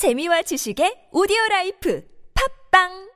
재미와 지식의 오디오 라이프. 팝빵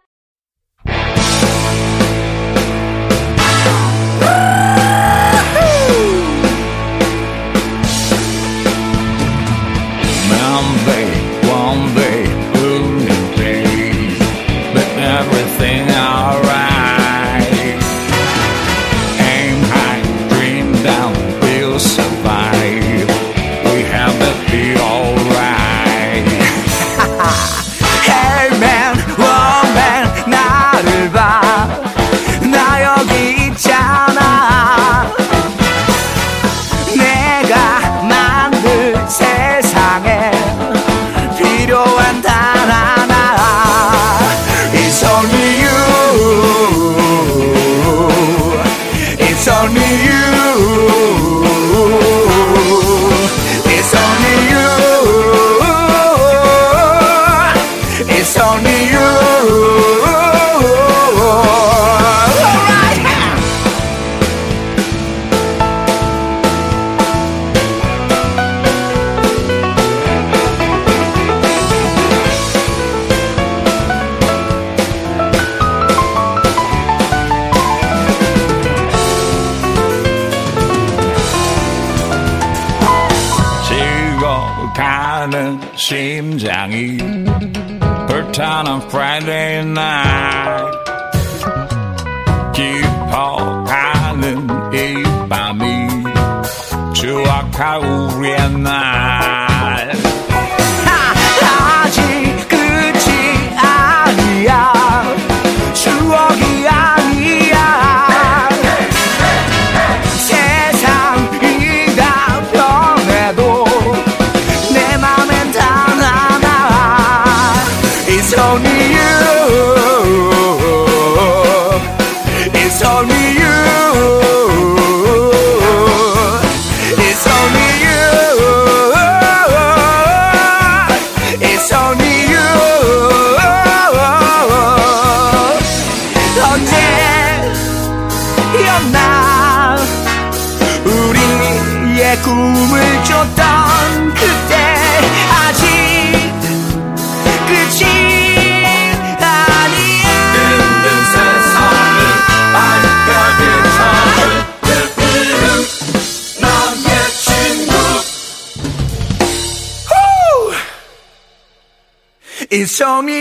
show me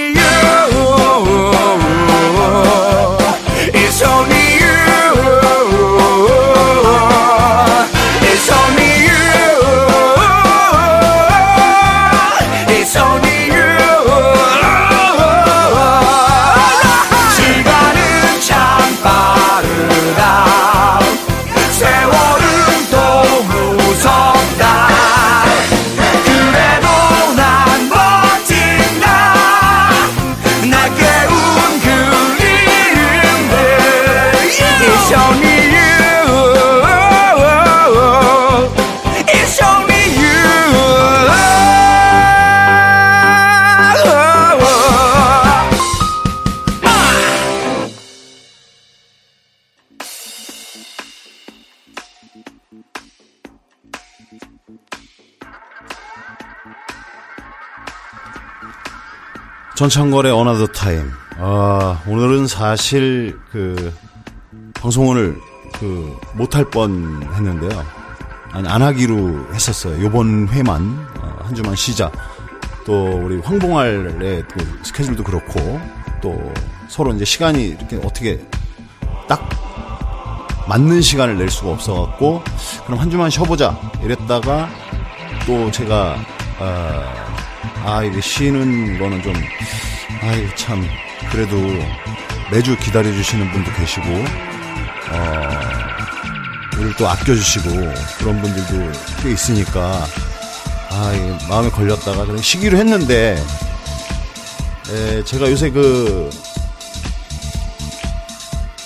전창걸의 어나더 타임. 아, 오늘은 사실 그 방송을 그 못할 뻔 했는데요. 아니 안 하기로 했었어요. 요번 회만 어, 한 주만 쉬자. 또 우리 황봉알의 그 스케줄도 그렇고 또 서로 이제 시간이 이렇게 어떻게 딱 맞는 시간을 낼 수가 없어갖고 그럼 한 주만 쉬어보자 이랬다가 또 제가 아, 아 이게 쉬는 거는 좀 아이 참 그래도 매주 기다려 주시는 분도 계시고 어 우리를 또 아껴주시고 그런 분들도 꽤 있으니까 아 마음에 걸렸다가 그냥 쉬기로 했는데 에, 제가 요새 그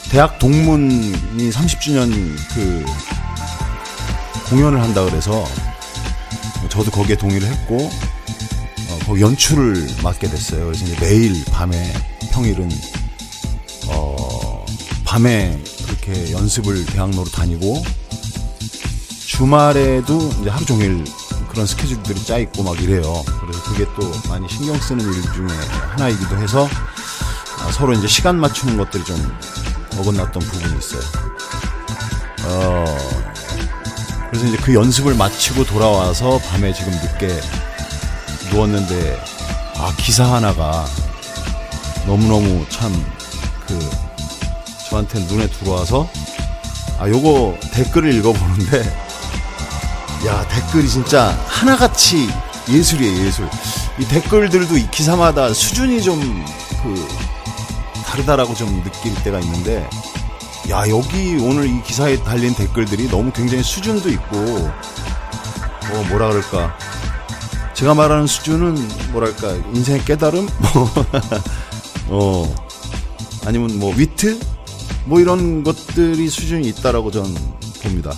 대학 동문이 30주년 그 공연을 한다 그래서 저도 거기에 동의를 했고 어, 연출을 맡게 됐어요. 그래서 이제 매일 밤에 평일은 어 밤에 그렇게 연습을 대학로로 다니고 주말에도 이제 하루 종일 그런 그런 스케줄들이 짜 있고 막 이래요. 그래서 그게 또 많이 신경 쓰는 일 중에 하나이기도 해서 아, 서로 이제 시간 맞추는 것들이 좀 어긋났던 부분이 있어요. 어, 그래서 이제 그 연습을 마치고 돌아와서 밤에 지금 늦게 누웠는데 아 기사 하나가 너무너무 참 그 저한테 눈에 들어와서 아 요거 댓글을 읽어보는데 야 댓글이 진짜 하나같이 예술이에요 예술. 이 댓글들도 이 기사마다 수준이 좀 그 다르다라고 좀 느낄 때가 있는데 야 여기 오늘 이 기사에 달린 댓글들이 너무 굉장히 수준도 있고 뭐 뭐라 그럴까 제가 말하는 수준은 뭐랄까 인생의 깨달음 어 아니면 뭐 위트 뭐 이런 것들이 수준이 있다라고 전 봅니다.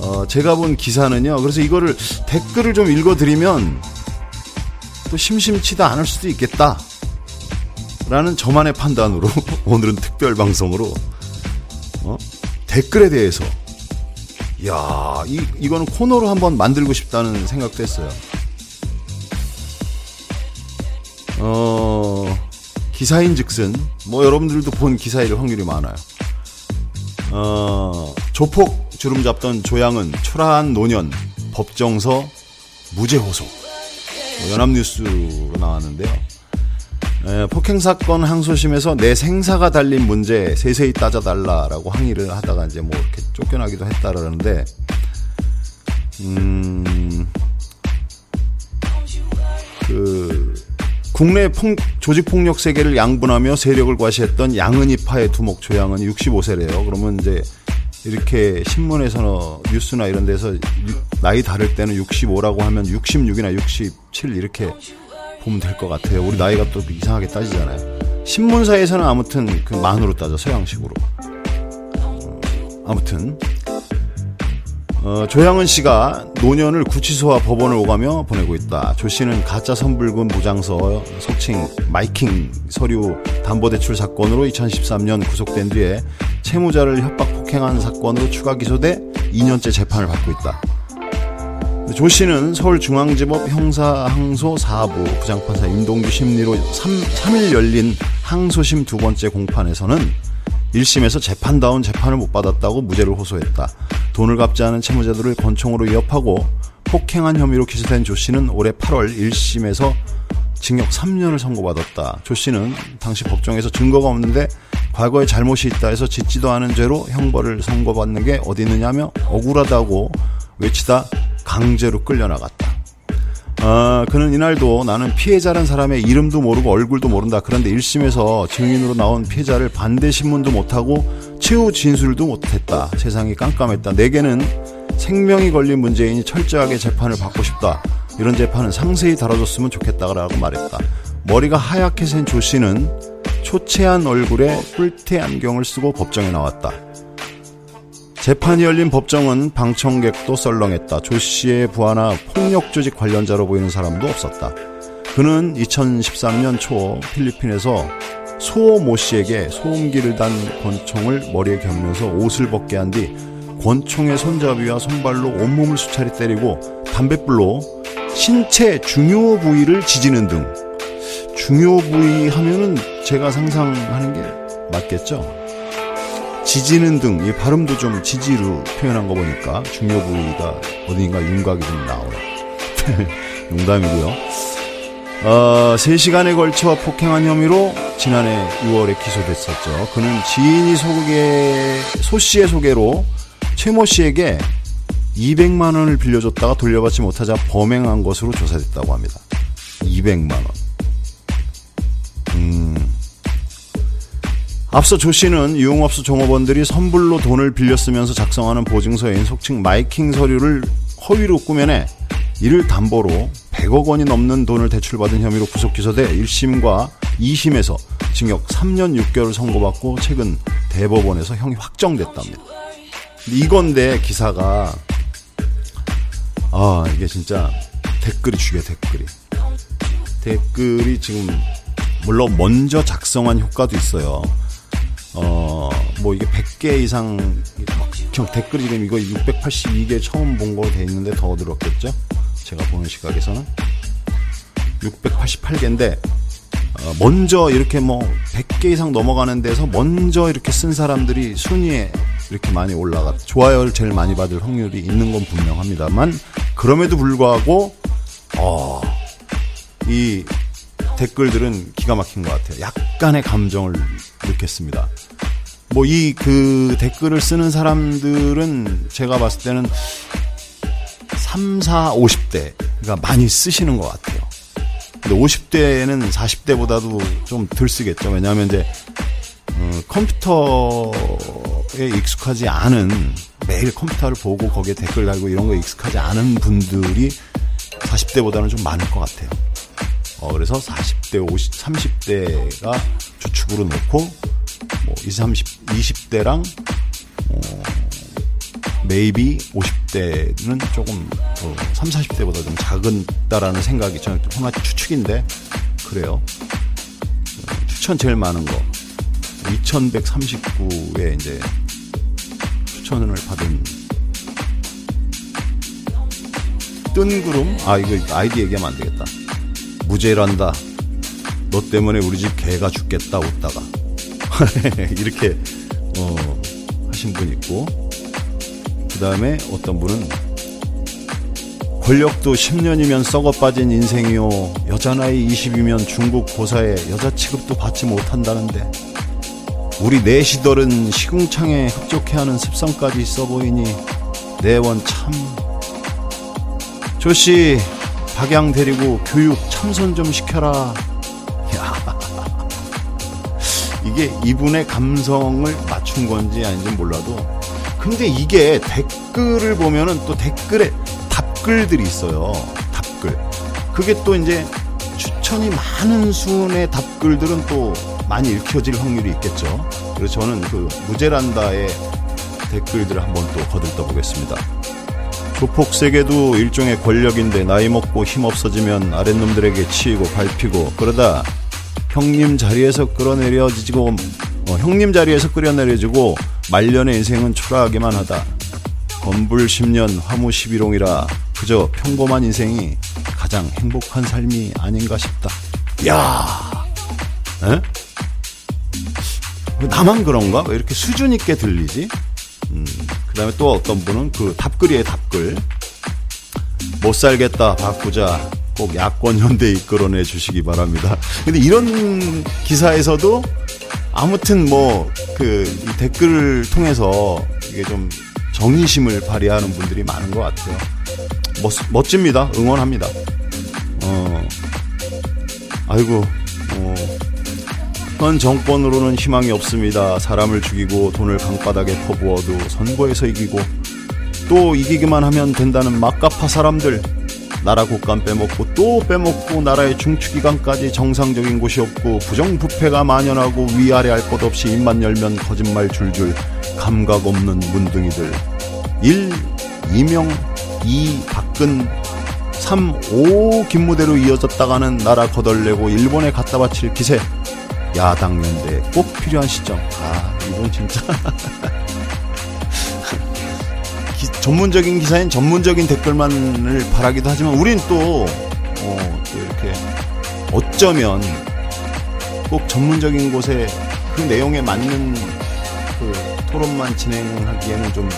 어 제가 본 기사는요. 그래서 이거를 댓글을 좀 읽어드리면 또 심심치도 않을 수도 있겠다. 라는 저만의 판단으로 오늘은 특별 방송으로 어? 댓글에 대해서 야, 이 이거는 코너로 한번 만들고 싶다는 생각도 했어요. 기사인 즉슨 뭐 여러분들도 본 기사일 확률이 많아요. 어, 조폭 주름 잡던 조양은 초라한 노년 법정서 무죄 호소. 뭐 연합뉴스로 나왔는데요. 에, 폭행 사건 항소심에서 내 생사가 달린 문제 세세히 따져달라라고 항의를 하다가 이제 뭐 이렇게 쫓겨나기도 했다라는데, 음, 국내 폭, 조직폭력 세계를 양분하며 세력을 과시했던 양은이파의 두목 조양은 65세래요. 그러면 이제 이렇게 신문에서나 뉴스나 이런 데서 유- 나이 다를 때는 65라고 하면 66이나 67 이렇게 보면 될 것 같아요. 우리 나이가 또 이상하게 따지잖아요. 신문사에서는 아무튼 그 만으로 따져 서양식으로. 어, 아무튼 어, 조양은 씨가 노년을 구치소와 법원을 오가며 보내고 있다. 조 씨는 가짜 선불금 무장서, 속칭 마이킹 서류 담보대출 사건으로 2013년 구속된 뒤에 채무자를 협박 폭행한 사건으로 추가 기소돼 2년째 재판을 받고 있다. 조 씨는 서울중앙지법 형사항소 4부 부장판사 임동규 심리로 3, 3일 열린 항소심 두 번째 공판에서는 1심에서 재판다운 재판을 못 받았다고 무죄를 호소했다. 돈을 갚지 않은 채무자들을 권총으로 위협하고 폭행한 혐의로 기소된 조 씨는 올해 8월 1심에서 징역 3년을 선고받았다. 조 씨는 당시 법정에서 증거가 없는데 과거에 잘못이 있다 해서 짓지도 않은 죄로 형벌을 선고받는 게 어디 있느냐며 억울하다고 외치다 강제로 끌려나갔다. 아, 그는 이날도 나는 피해자란 사람의 이름도 모르고 얼굴도 모른다. 그런데 1심에서 증인으로 나온 피해자를 반대 신문도 못하고 최후 진술도 못했다. 세상이 깜깜했다. 내게는 생명이 걸린 문제이니 철저하게 재판을 받고 싶다. 이런 재판은 상세히 다뤄줬으면 좋겠다라고 말했다. 머리가 하얗게 센 조 씨는 초췌한 얼굴에 뿔테 안경을 쓰고 법정에 나왔다. 재판이 열린 법정은 방청객도 썰렁했다. 조 씨의 부하나 폭력 조직 관련자로 보이는 사람도 없었다. 그는 2013년 초 필리핀에서 소 모 씨에게 소음기를 단 권총을 머리에 겨누면서 옷을 벗게 한 뒤 권총의 손잡이와 손발로 온몸을 수차례 때리고 담뱃불로 신체 중요 부위를 지지는 등 중요 부위 하면은 제가 상상하는 게 맞겠죠? 지지는 등, 이 발음도 좀 지지로 표현한 거 보니까 중요 부위가 어딘가 윤곽이 좀 나오네. 농담이고요. 어, 3시간에 걸쳐 폭행한 혐의로 지난해 6월에 기소됐었죠. 그는 지인이 소개, 소 씨의 소개로 최모 씨에게 200만 원을 빌려줬다가 돌려받지 못하자 범행한 것으로 조사됐다고 합니다. 200만 원. 앞서 조 씨는 유흥업소 종업원들이 선불로 돈을 빌려 쓰면서 작성하는 보증서인 속칭 마이킹 서류를 허위로 꾸며내 이를 담보로 100억 원이 넘는 돈을 대출받은 혐의로 구속 기소돼 1심과 2심에서 징역 3년 6개월을 선고받고 최근 대법원에서 형이 확정됐답니다. 이건데 기사가 아 이게 진짜 댓글이 죽여 댓글이 댓글이 지금 물론 먼저 작성한 효과도 있어요. 어, 뭐 이게 100개 이상 막 댓글이 지금 이거 682개 처음 본 거로 돼 있는데 더 들었겠죠? 제가 보는 시각에서는 688개인데 어, 먼저 이렇게 뭐 100개 이상 넘어가는 데서 먼저 이렇게 쓴 사람들이 순위에 이렇게 많이 올라가 좋아요를 제일 많이 받을 확률이 있는 건 분명합니다만 그럼에도 불구하고 어, 이 댓글들은 기가 막힌 것 같아요. 약간의 감정을 느꼈습니다. 뭐 이 그 댓글을 쓰는 사람들은 제가 봤을 때는 3, 4, 50대가 많이 쓰시는 것 같아요. 근데 50대는 40대보다도 좀 덜 쓰겠죠. 왜냐하면 이제 어, 컴퓨터에 익숙하지 않은 매일 컴퓨터를 보고 거기에 댓글 달고 이런 거에 익숙하지 않은 분들이 40대보다는 좀 많을 것 같아요. 어, 그래서 40대, 50, 30대가 주축으로 놓고 뭐 20, 30, 20대랑 어, 메이비 50대는 조금 어, 3, 40대보다 좀 작은다라는 생각이 저는 하나 추측인데 그래요. 어, 추천 제일 많은 거 2139에 이제 추천을 받은 뜬구름 아 이거 아이디 얘기하면 안 되겠다. 무죄란다. 너 때문에 우리 집 개가 죽겠다 웃다가. 이렇게 어, 하신 분 있고 그 다음에 어떤 분은 권력도 10년이면 썩어 빠진 인생이요. 여자 나이 20이면 중국 고사에 여자 취급도 받지 못한다는데 우리 내시덜은 시궁창에 흡족해하는 습성까지 있어 보이니 내원 참. 조씨 박양 데리고 교육 참선 좀 시켜라 야 이게 이분의 감성을 맞춘 건지 아닌지 몰라도 근데 이게 댓글을 보면은 또 댓글에 답글들이 있어요. 답글. 그게 또 이제 추천이 많은 순의 답글들은 또 많이 읽혀질 확률이 있겠죠. 그래서 저는 그 무제란다의 댓글들을 한번 또 거들떠 보겠습니다. 조폭 세계도 일종의 권력인데 나이 먹고 힘 없어지면 아랫놈들에게 치이고 밟히고 그러다 형님 자리에서 끌어내려지고 어, 형님 자리에서 끌어내려지고 말년의 인생은 초라하기만 하다. 건불 10년 화무 11홍이라 그저 평범한 인생이 가장 행복한 삶이 아닌가 싶다. 야, 에? 왜 나만 그런가? 왜 이렇게 수준 있게 들리지? 음, 그 다음에 또 어떤 분은 그 답글이에요, 답글. 못 살겠다, 바꾸자. 꼭 야권 현대 이끌어내 주시기 바랍니다. 근데 이런 기사에서도 아무튼 뭐 그 댓글을 통해서 이게 좀 정의심을 발휘하는 분들이 많은 것 같아요. 멋, 멋집니다. 응원합니다. 어, 아이고, 어, 현 정권으로는 희망이 없습니다. 사람을 죽이고 돈을 강바닥에 퍼부어도 선거에서 이기고 또 이기기만 하면 된다는 막가파 사람들 나라 곳간 빼먹고 또 빼먹고 나라의 중추기관까지 정상적인 곳이 없고 부정부패가 만연하고 위아래 할 것 없이 입만 열면 거짓말 줄줄 감각 없는 문둥이들 1. 이명 2. 박근 3. 5. 김무대로 이어졌다가는 나라 거덜내고 일본에 갖다 바칠 기세 야당 연대 꼭 필요한 시점. 아 이건 진짜. 기, 전문적인 기사엔 전문적인 댓글만을 바라기도 하지만 우린 또, 어, 또 이렇게 어쩌면 꼭 전문적인 곳에 그 내용에 맞는 그 토론만 진행하기에는 좀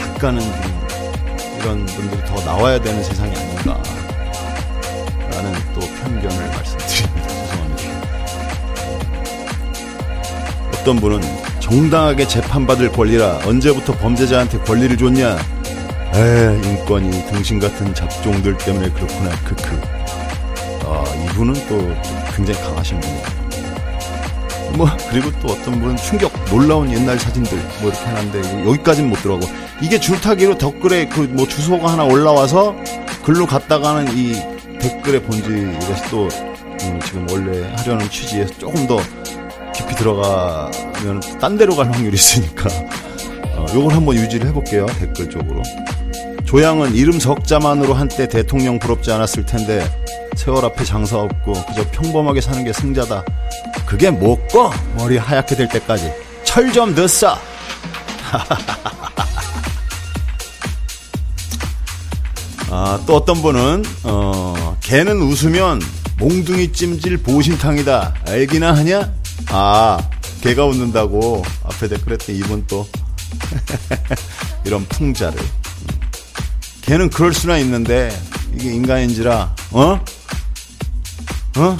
약간은 좀 이런 분들이 더 나와야 되는 세상이 아닌가 라는 또 편견을 말씀 어떤 분은 정당하게 재판받을 권리라 언제부터 범죄자한테 권리를 줬냐? 에 인권이 등신 같은 잡종들 때문에 그렇구나 크크. 아 이분은 또 굉장히 강하신 분이에요. 뭐 그리고 또 어떤 분은 충격 놀라운 옛날 사진들 뭐 이렇게 하는데 여기까지는 못 들어가고 이게 줄타기로 댓글에 그 뭐 주소가 하나 올라와서 글로 갔다가는 이 댓글의 본질 이것이 또 음, 지금 원래 하려는 취지에서 조금 더 깊이 들어가면 딴 데로 갈 확률이 있으니까. 어, 요걸 한번 유지를 해볼게요 댓글 쪽으로. 조양은 이름 석자만으로 한때 대통령 부럽지 않았을 텐데 세월 앞에 장사 없고 그저 평범하게 사는 게 승자다. 그게 뭐고? 머리 하얗게 될 때까지. 철 좀 넣었어 아, 또 어떤 분은, 어, 개는 웃으면 몽둥이 찜질 보신탕이다. 알기나 하냐? 아, 개가 웃는다고 앞에 댓글 했더니 이분 또 이런 풍자를. 개는 그럴 수나 있는데 이게 인간인지라, 어? 어?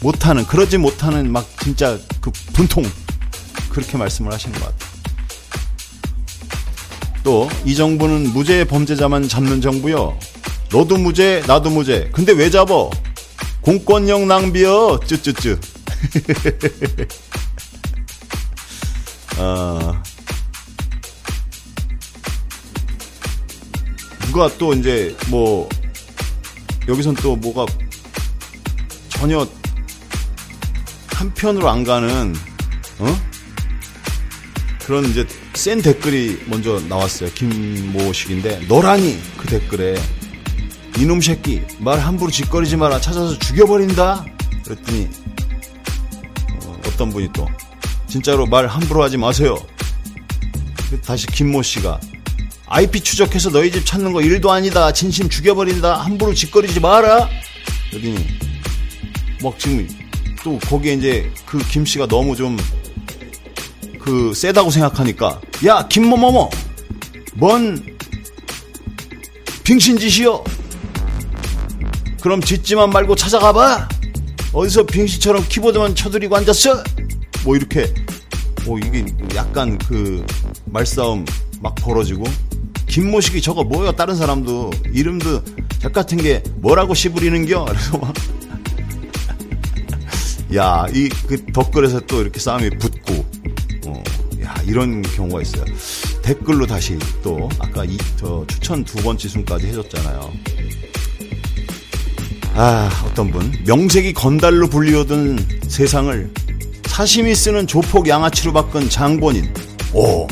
못하는, 그러지 못하는 막 진짜 그 분통. 그렇게 말씀을 하시는 것 같아요. 또 이 정부는 무죄 범죄자만 잡는 정부요. 너도 무죄, 나도 무죄. 근데 왜 잡어? 공권력 낭비요. 쯔쯔쯔. 어, 누가 또 이제 뭐 여기선 또 뭐가 전혀 한편으로 안 가는 어? 그런 이제 센 댓글이 먼저 나왔어요. 김모식인데 너라니 그 댓글에 이놈 새끼 말 함부로 짓거리지 마라 찾아서 죽여버린다. 그랬더니 어떤 분이 또 진짜로 말 함부로 하지 마세요. 다시 김모 씨가 IP 추적해서 너희 집 찾는 거 일도 아니다. 진심 죽여버린다. 함부로 짓거리지 마라. 그러더니 막 지금 또 거기에 이제 그 김 씨가 너무 좀 그 세다고 생각하니까 야 김모모모 뭔 빙신짓이요. 그럼 짓지만 말고 찾아가봐. 어디서 빙신처럼 키보드만 쳐들이고 앉았어 뭐 이렇게 뭐 이게 약간 그 말싸움 막 벌어지고 김모식이 저거 뭐야 다른 사람도 이름도 작 같은 게 뭐라고 씨부리는겨 그래서 막 야, 이 그 덧글에서 또 이렇게 싸움이 붙고, 어, 야, 이런 경우가 있어요. 댓글로 다시 또, 아까 이, 저 추천 두 번째 순까지 해줬잖아요. 아, 어떤 분. 명색이 건달로 불리우던 세상을 사심이 쓰는 조폭 양아치로 바꾼 장본인. 오.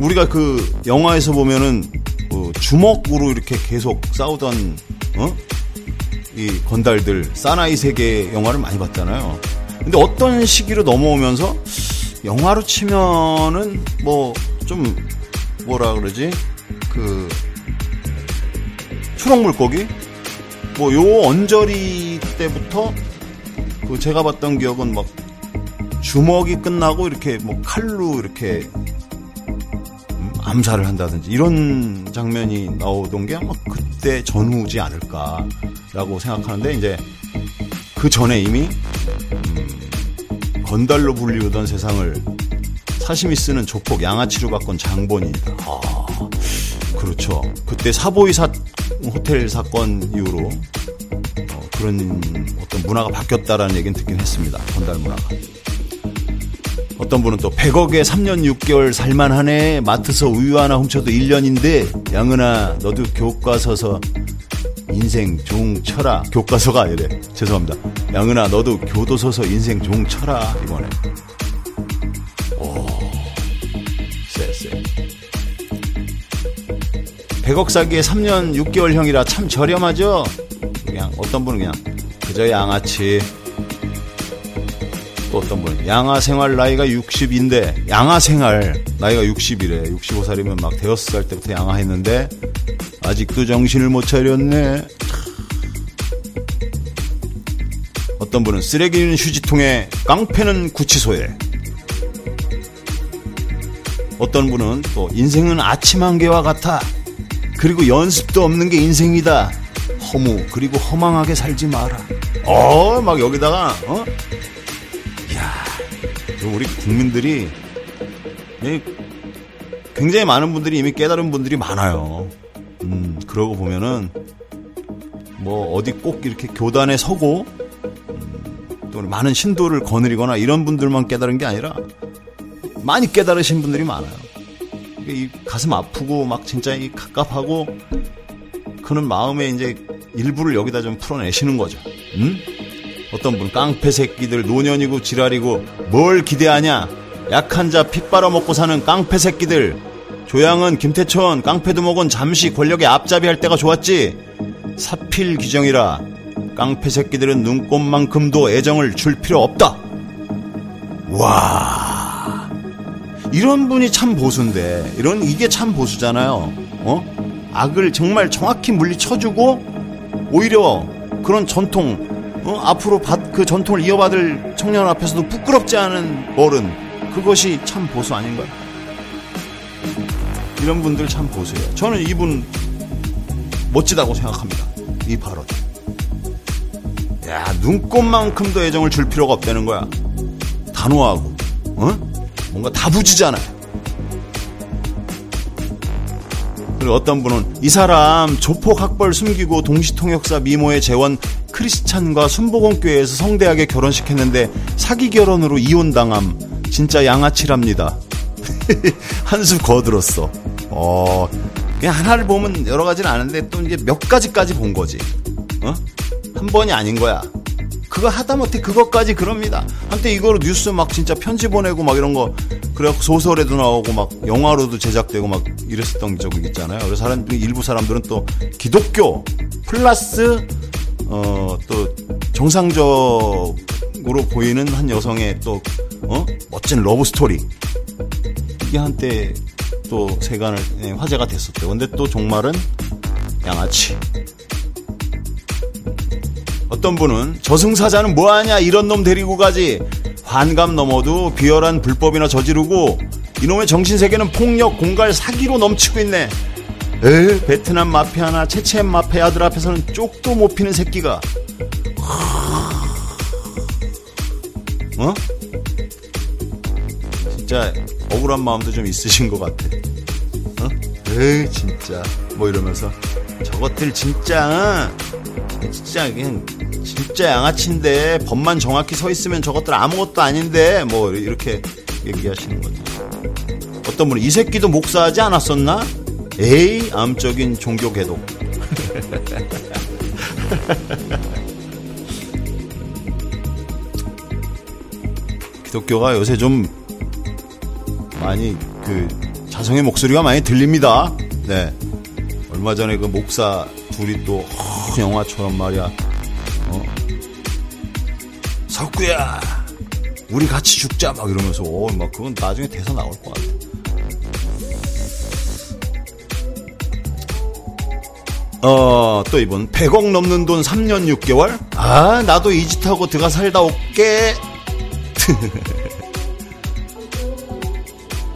우리가 그 영화에서 보면은, 그 주먹으로 이렇게 계속 싸우던, 어? 이 건달들 사나이 세계 영화를 많이 봤잖아요. 근데 어떤 시기로 넘어오면서 영화로 치면은 뭐 좀 뭐라 그러지 그 초록 물고기 뭐 요 언저리 때부터 그 제가 봤던 기억은 막 주먹이 끝나고 이렇게 뭐 칼로 이렇게 음, 암살을 한다든지 이런 장면이 나오던 게 아마 그때 전후지 않을까라고 생각하는데 이제 그 전에 이미 음, 건달로 불리우던 세상을 사심이 쓰는 조폭 양아치로 바꾼 장본인이다. 아, 그렇죠. 그때 사보이 사 호텔 사건 이후로 어, 그런 어떤 문화가 바뀌었다라는 얘기는 듣긴 했습니다. 건달 문화가. 어떤 분은 또 100억에 3년 6개월 살만하네. 마트서 우유 하나 훔쳐도 1년인데 양은아 너도 교과서서 인생 종 쳐라. 교과서가 아니래. 죄송합니다. 양은아 너도 교도소서 인생 종 쳐라 이번에. 100억 사기에 3년 6개월형이라 참 저렴하죠? 그냥 어떤 분은 그냥 그저 양아치. 또 어떤 분은 양아 생활 나이가 60인데 양아 생활 나이가 60이래. 65살이면 막 대여섯 살 때부터 양아 했는데 아직도 정신을 못 차렸네. 어떤 분은 쓰레기는 휴지통에 깡패는 구치소에. 어떤 분은 또 인생은 아침 한 개와 같아 그리고 연습도 없는 게 인생이다 허무 그리고 허망하게 살지 마라 어 막 여기다가 어 우리 국민들이 굉장히 많은 분들이 이미 깨달은 분들이 많아요. 음, 그러고 보면은 뭐 어디 꼭 이렇게 교단에 서고 음, 또 많은 신도를 거느리거나 이런 분들만 깨달은 게 아니라 많이 깨달으신 분들이 많아요. 이 가슴 아프고 막 진짜 이 갑갑하고 그는 마음에 이제 일부를 여기다 좀 풀어내시는 거죠. 음? 어떤 분 깡패 새끼들 노년이고 지랄이고 뭘 기대하냐? 약한 자 피 빨아먹고 사는 깡패 새끼들. 조양은 김태천 깡패도 먹은 잠시 권력의 앞잡이 할 때가 좋았지. 사필 규정이라 깡패 새끼들은 눈꽃만큼도 애정을 줄 필요 없다. 와 이런 분이 참 보수인데 이런 이게 참 보수잖아요 어 악을 정말 정확히 물리쳐주고 오히려 그런 전통 어? 앞으로 받, 그 전통을 이어받을 청년 앞에서도 부끄럽지 않은 어른 그것이 참 보수 아닌가요? 이런 분들 참 보수예요. 저는 이분 멋지다고 생각합니다. 이 발언. 야 눈꽃만큼도 애정을 줄 필요가 없다는 거야. 단호하고 어? 뭔가 다부지잖아요. 그리고 어떤 분은 이 사람 조폭 학벌 숨기고 동시통역사 미모의 재원 크리스찬과 순복음교회에서 성대하게 결혼시켰는데 사기 결혼으로 이혼당함 진짜 양아치랍니다. 한수 거들었어. 어, 그냥 하나를 보면 여러 가지는 아는데 또 이제 몇 가지까지 본 거지. 어? 한 번이 아닌 거야. 그거 하다못해 그것까지 그럽니다. 한때 이거로 뉴스 막 진짜 편지 보내고 막 이런 거 그래 소설에도 나오고 막 영화로도 제작되고 막 이랬었던 적이 있잖아요. 그래서 사람 일부 사람들은 또 기독교 플러스 어 또 정상적으로 보이는 한 여성의 또 어? 멋진 러브 스토리 이게 한때 또 세간을 예, 화제가 됐었대요. 근데 또 종말은 양아치. 어떤 분은 저승사자는 뭐하냐 이런 놈 데리고 가지 환감 넘어도 비열한 불법이나 저지르고 이놈의 정신세계는 폭력 공갈 사기로 넘치고 있네 에 베트남 마피아나 체첸 마피아들 앞에서는 쪽도 못 피는 새끼가 어? 진짜 억울한 마음도 좀 있으신 것 같아 어? 에이 진짜 뭐 이러면서 저것들 진짜 어? 진짜 그냥 진짜 양아치인데 법만 정확히 서 있으면 저것들 아무것도 아닌데 뭐 이렇게 얘기하시는 거죠. 어떤 분은 이 새끼도 목사하지 않았었나? 에이 암적인 종교 개독. 기독교가 요새 좀 많이 그 자성의 목소리가 많이 들립니다. 네. 얼마 전에 그 목사 둘이 또 허, 영화처럼 말이야. 어? 석구야, 우리 같이 죽자 막 이러면서 어, 막 그건 나중에 대사 나올 것 같아. 어, 또 이번 100억 넘는 돈 3년 6개월? 아, 나도 이 짓 하고 들어가 살다 올게.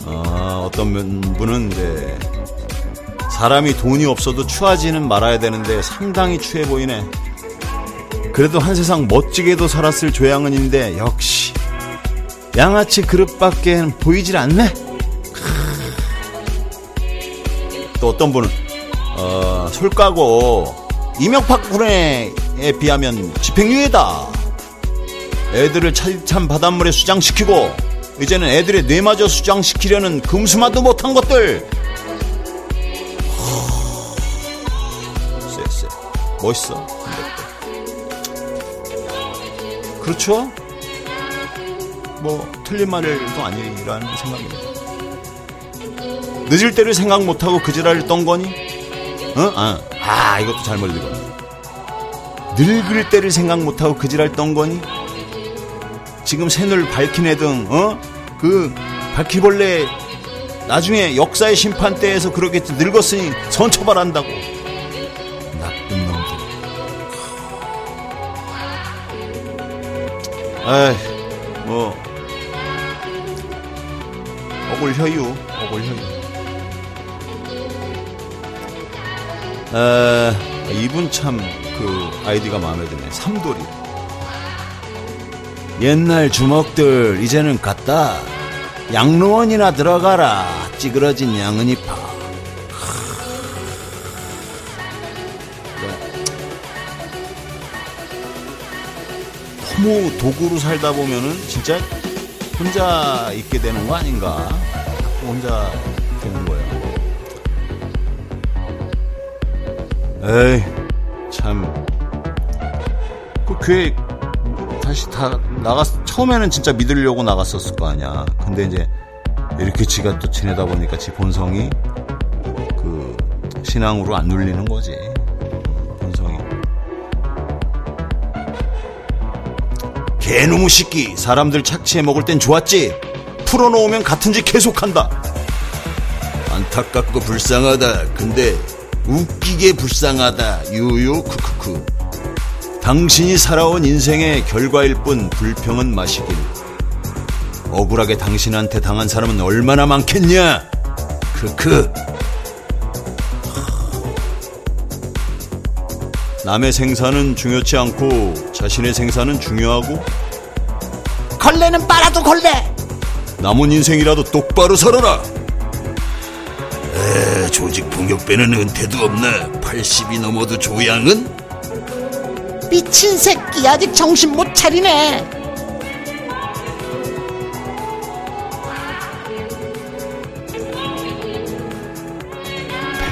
아, 어떤 분은 이제 사람이 돈이 없어도 추하지는 말아야 되는데 상당히 추해 보이네. 그래도 한 세상 멋지게도 살았을 조양은인데 역시 양아치 그릇밖에 보이질 않네. 또 어떤 분은 어, 솔 까고 이명박 군에 비하면 집행유예다. 애들을 차디찬 바닷물에 수장시키고 이제는 애들의 뇌마저 수장시키려는 금수마도 못한 것들. 멋있어. 그렇죠? 뭐 틀린 말도 아니라는 생각입니다. 늦을 때를 생각 못하고 그 지랄을 떤 거니? 어? 아, 아 이것도 잘못 읽었네. 늙을 때를 생각 못하고 그 지랄 떤 거니? 지금 새늘 밝힌 애등 어? 그 바퀴벌레 나중에 역사의 심판대에서 그렇게 늙었으니 선처발한다고 에이. 뭐? 억울 혀유. 억울 혀유. 에, 이분 참 그 아이디가 마음에 드네. 삼돌이. 옛날 주먹들 이제는 갔다. 양로원이나 들어가라. 찌그러진 양은이파 너무 도구로 살다 보면은 진짜 혼자 있게 되는 거 아닌가 혼자 되는 거예요 에이 참 그 교회 다시 다 나갔 처음에는 진짜 믿으려고 나갔었을 거 아니야. 근데 이제 이렇게 지가 또 지내다 보니까 지 본성이 그 신앙으로 안 눌리는 거지. 개놈의 새끼 사람들 착취해 먹을 땐 좋았지. 풀어놓으면 같은 짓 계속한다. 안타깝고 불쌍하다. 근데 웃기게 불쌍하다. 유유 크크크. 당신이 살아온 인생의 결과일 뿐 불평은 마시길. 억울하게 당신한테 당한 사람은 얼마나 많겠냐? 크크. 남의 생사는 중요치 않고 자신의 생사는 중요하고 걸레는 빨아도 걸레. 남은 인생이라도 똑바로 살아라. 에, 조직 폭력배는 은퇴도 없나? 80이 넘어도 조양은? 미친 새끼 아직 정신 못 차리네.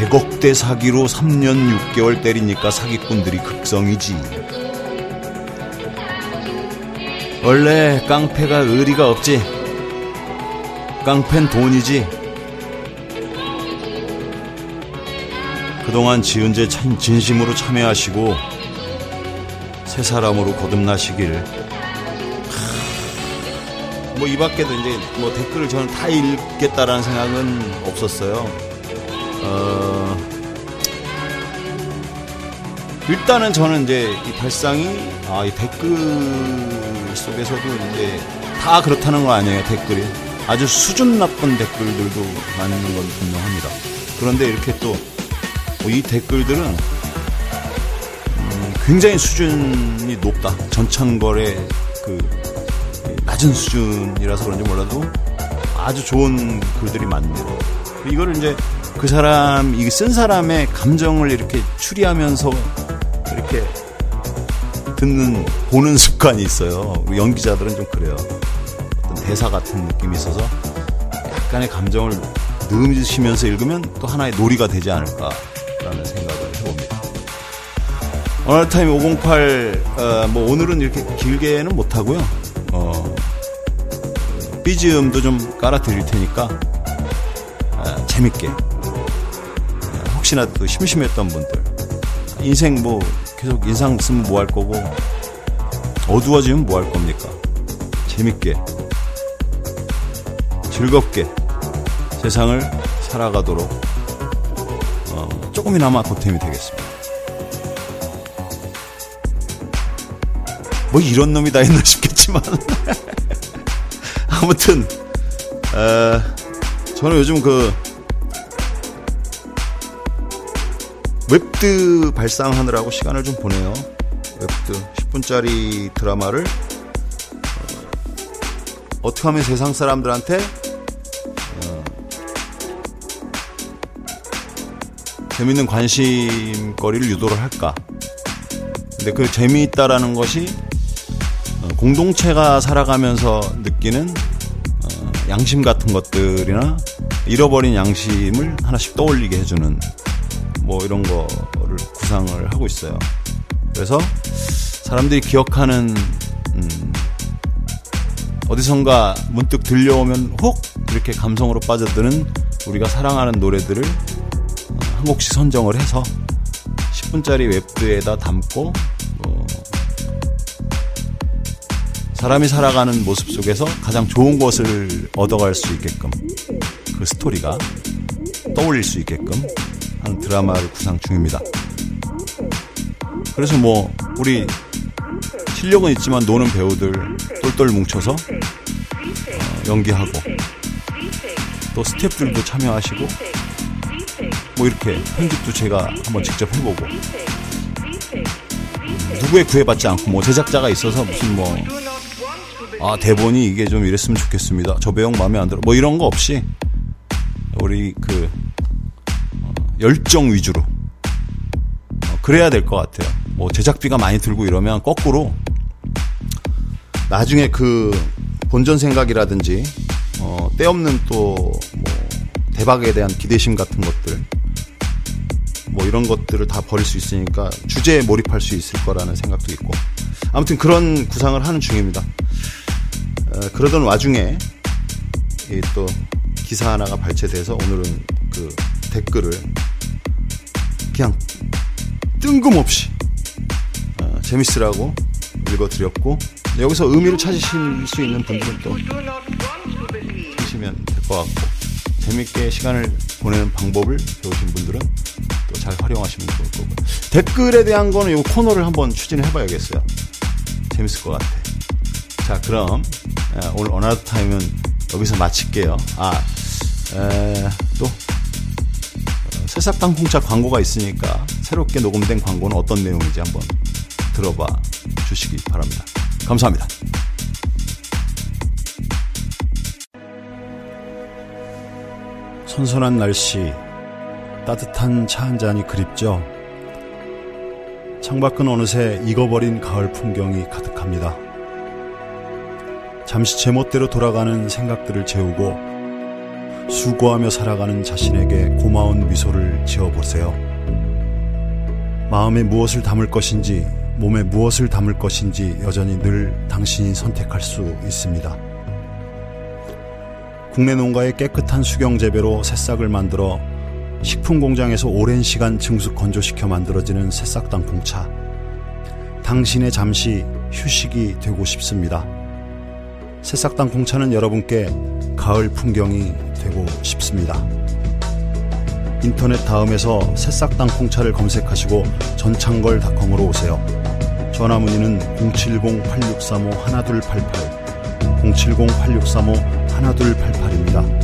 백억대 사기로 3년 6개월 때리니까 사기꾼들이 극성이지. 원래 깡패가 의리가 없지. 깡패는 돈이지. 그동안 지은 죄참 진심으로 참여하시고 새 사람으로 거듭나시길. 뭐 이 밖에도 이제 뭐 댓글을 저는 다 읽겠다라는 생각은 없었어요. 어, 일단은 저는 이제 이 발상이 아, 이 댓글 속에서도 이제 다 그렇다는 거 아니에요, 댓글이. 아주 수준 나쁜 댓글들도 많은 건 분명합니다. 그런데 이렇게 또 이 댓글들은 음, 굉장히 수준이 높다. 전창걸의 그 낮은 수준이라서 그런지 몰라도 아주 좋은 글들이 많네요. 이거를 이제 그 사람, 이 쓴 사람의 감정을 이렇게 추리하면서 이렇게 듣는, 보는 습관이 있어요. 연기자들은 좀 그래요. 어떤 대사 같은 느낌이 있어서 약간의 감정을 넣으시면서 읽으면 또 하나의 놀이가 되지 않을까라는 생각을 해봅니다. 어널타임 508, 어, 뭐 오늘은 이렇게 길게는 못하고요. 어, BGM도 좀 깔아드릴 테니까 아, 재밌게 혹시나 또 심심했던 분들. 인생 뭐 계속 인상 쓰면 뭐 할 거고. 어두워지면 뭐 할 겁니까? 재밌게. 즐겁게 세상을 살아가도록 어, 조금이나마 보탬이 되겠습니다. 뭐 이런 놈이 다 있나 싶겠지만. 아무튼 어, 저는 요즘 그 웹드 발상하느라고 시간을 좀 보내요. 웹드 10분짜리 드라마를 어, 떻게 하면 세상 사람들한테 어, 재밌는 관심거리를 유도를 할까? 근데 그 재미있다라는 것이 어, 공동체가 살아가면서 느끼는 어, 양심 같은 것들이나 잃어버린 양심을 하나씩 떠올리게 해주는 뭐 이런 거를 구상을 하고 있어요. 그래서 사람들이 기억하는 음, 어디선가 문득 들려오면 혹 이렇게 감성으로 빠져드는 우리가 사랑하는 노래들을 어, 한 곡씩 선정을 해서 10분짜리 웹드에다 담고 어, 사람이 살아가는 모습 속에서 가장 좋은 것을 얻어갈 수 있게끔 그 스토리가 떠올릴 수 있게끔 하는 드라마를 구상 중입니다. 그래서 뭐 우리 실력은 있지만 노는 배우들 똘똘 뭉쳐서 어, 연기하고 또 스태프들도 참여하시고 뭐 이렇게 편집도 제가 한번 직접 해보고 누구에 구애받지 않고 뭐 제작자가 있어서 무슨 뭐 아 대본이 이게 좀 이랬으면 좋겠습니다. 저 배우 마음에 안 들어. 뭐 이런 거 없이 우리 그 어, 열정 위주로 어, 그래야 될 것 같아요. 뭐 제작비가 많이 들고 이러면 거꾸로 나중에 그 본전 생각이라든지 어, 때없는 또 뭐 대박에 대한 기대심 같은 것들 뭐 이런 것들을 다 버릴 수 있으니까 주제에 몰입할 수 있을 거라는 생각도 있고 아무튼 그런 구상을 하는 중입니다. 어, 그러던 와중에 이또 기사 하나가 발췌돼서 오늘은 그 댓글을 그냥 뜬금없이 어, 재밌으라고 읽어드렸고 여기서 의미를 찾으실 수 있는 분들은 또 찾으시면 될 것 같고 재밌게 시간을 보내는 방법을 배우신 분들은 또 잘 활용하시면 좋을 거고. 댓글에 대한 거는 이 코너를 한번 추진해 봐야겠어요. 재밌을 것 같아. 자, 그럼 에, 오늘 어나더 타임은 여기서 마칠게요. 아, 에, 새싹당 홍차 광고가 있으니까 새롭게 녹음된 광고는 어떤 내용인지 한번 들어봐 주시기 바랍니다. 감사합니다. 선선한 날씨, 따뜻한 차 한 잔이 그립죠. 창밖은 어느새 익어버린 가을 풍경이 가득합니다. 잠시 제멋대로 돌아가는 생각들을 재우고 수고하며 살아가는 자신에게 고마운 미소를 지어보세요. 마음에 무엇을 담을 것인지, 몸에 무엇을 담을 것인지 여전히 늘 당신이 선택할 수 있습니다. 국내 농가의 깨끗한 수경 재배로 새싹을 만들어 식품 공장에서 오랜 시간 증수 건조시켜 만들어지는 새싹 땅콩차. 당신의 잠시 휴식이 되고 싶습니다. 새싹 땅콩차는 여러분께 가을 풍경이 되고 싶습니다. 인터넷 다음에서 새싹 땅콩차를 검색하시고 전창걸닷컴으로 오세요. 전화 문의는 070-8635-1288, 070-8635-1288입니다.